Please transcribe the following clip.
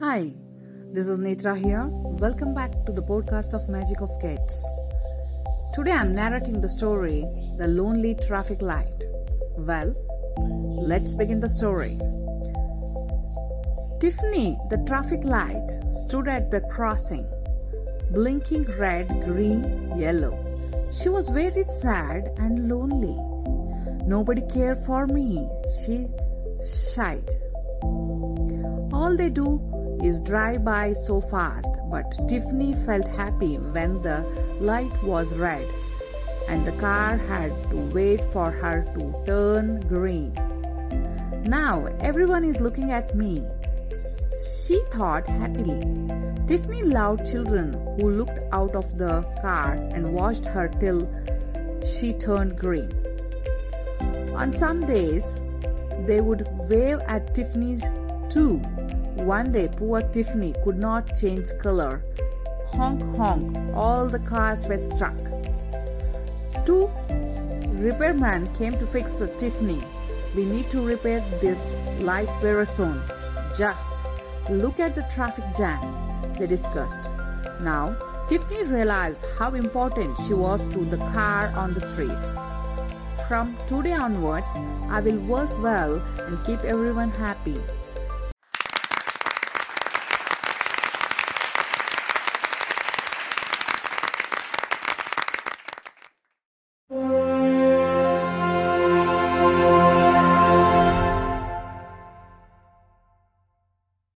Hi, this is Netra here. Welcome back to the podcast of Magic of Kids. Today I'm narrating the story The Lonely Traffic Light. Well, let's begin the story. Tiffany, the traffic light, stood at the crossing, blinking red, green, yellow. She was very sad and lonely. Nobody cared for me, she sighed. All they do is drive by so fast, but Tiffany felt happy when the light was red and the car had to wait for her to turn green. Now everyone is looking at me, she thought happily. Tiffany loved children who looked out of the car and watched her till she turned green. On some days, they would wave at Tiffany's too. One day, poor Tiffany could not change color. Honk honk, all the cars were struck. Two repairmen came to fix Tiffany. We need to repair this light very soon. Just look at the traffic jam, they discussed. Now, Tiffany realized how important she was to the car on the street. From today onwards, I will work well and keep everyone happy.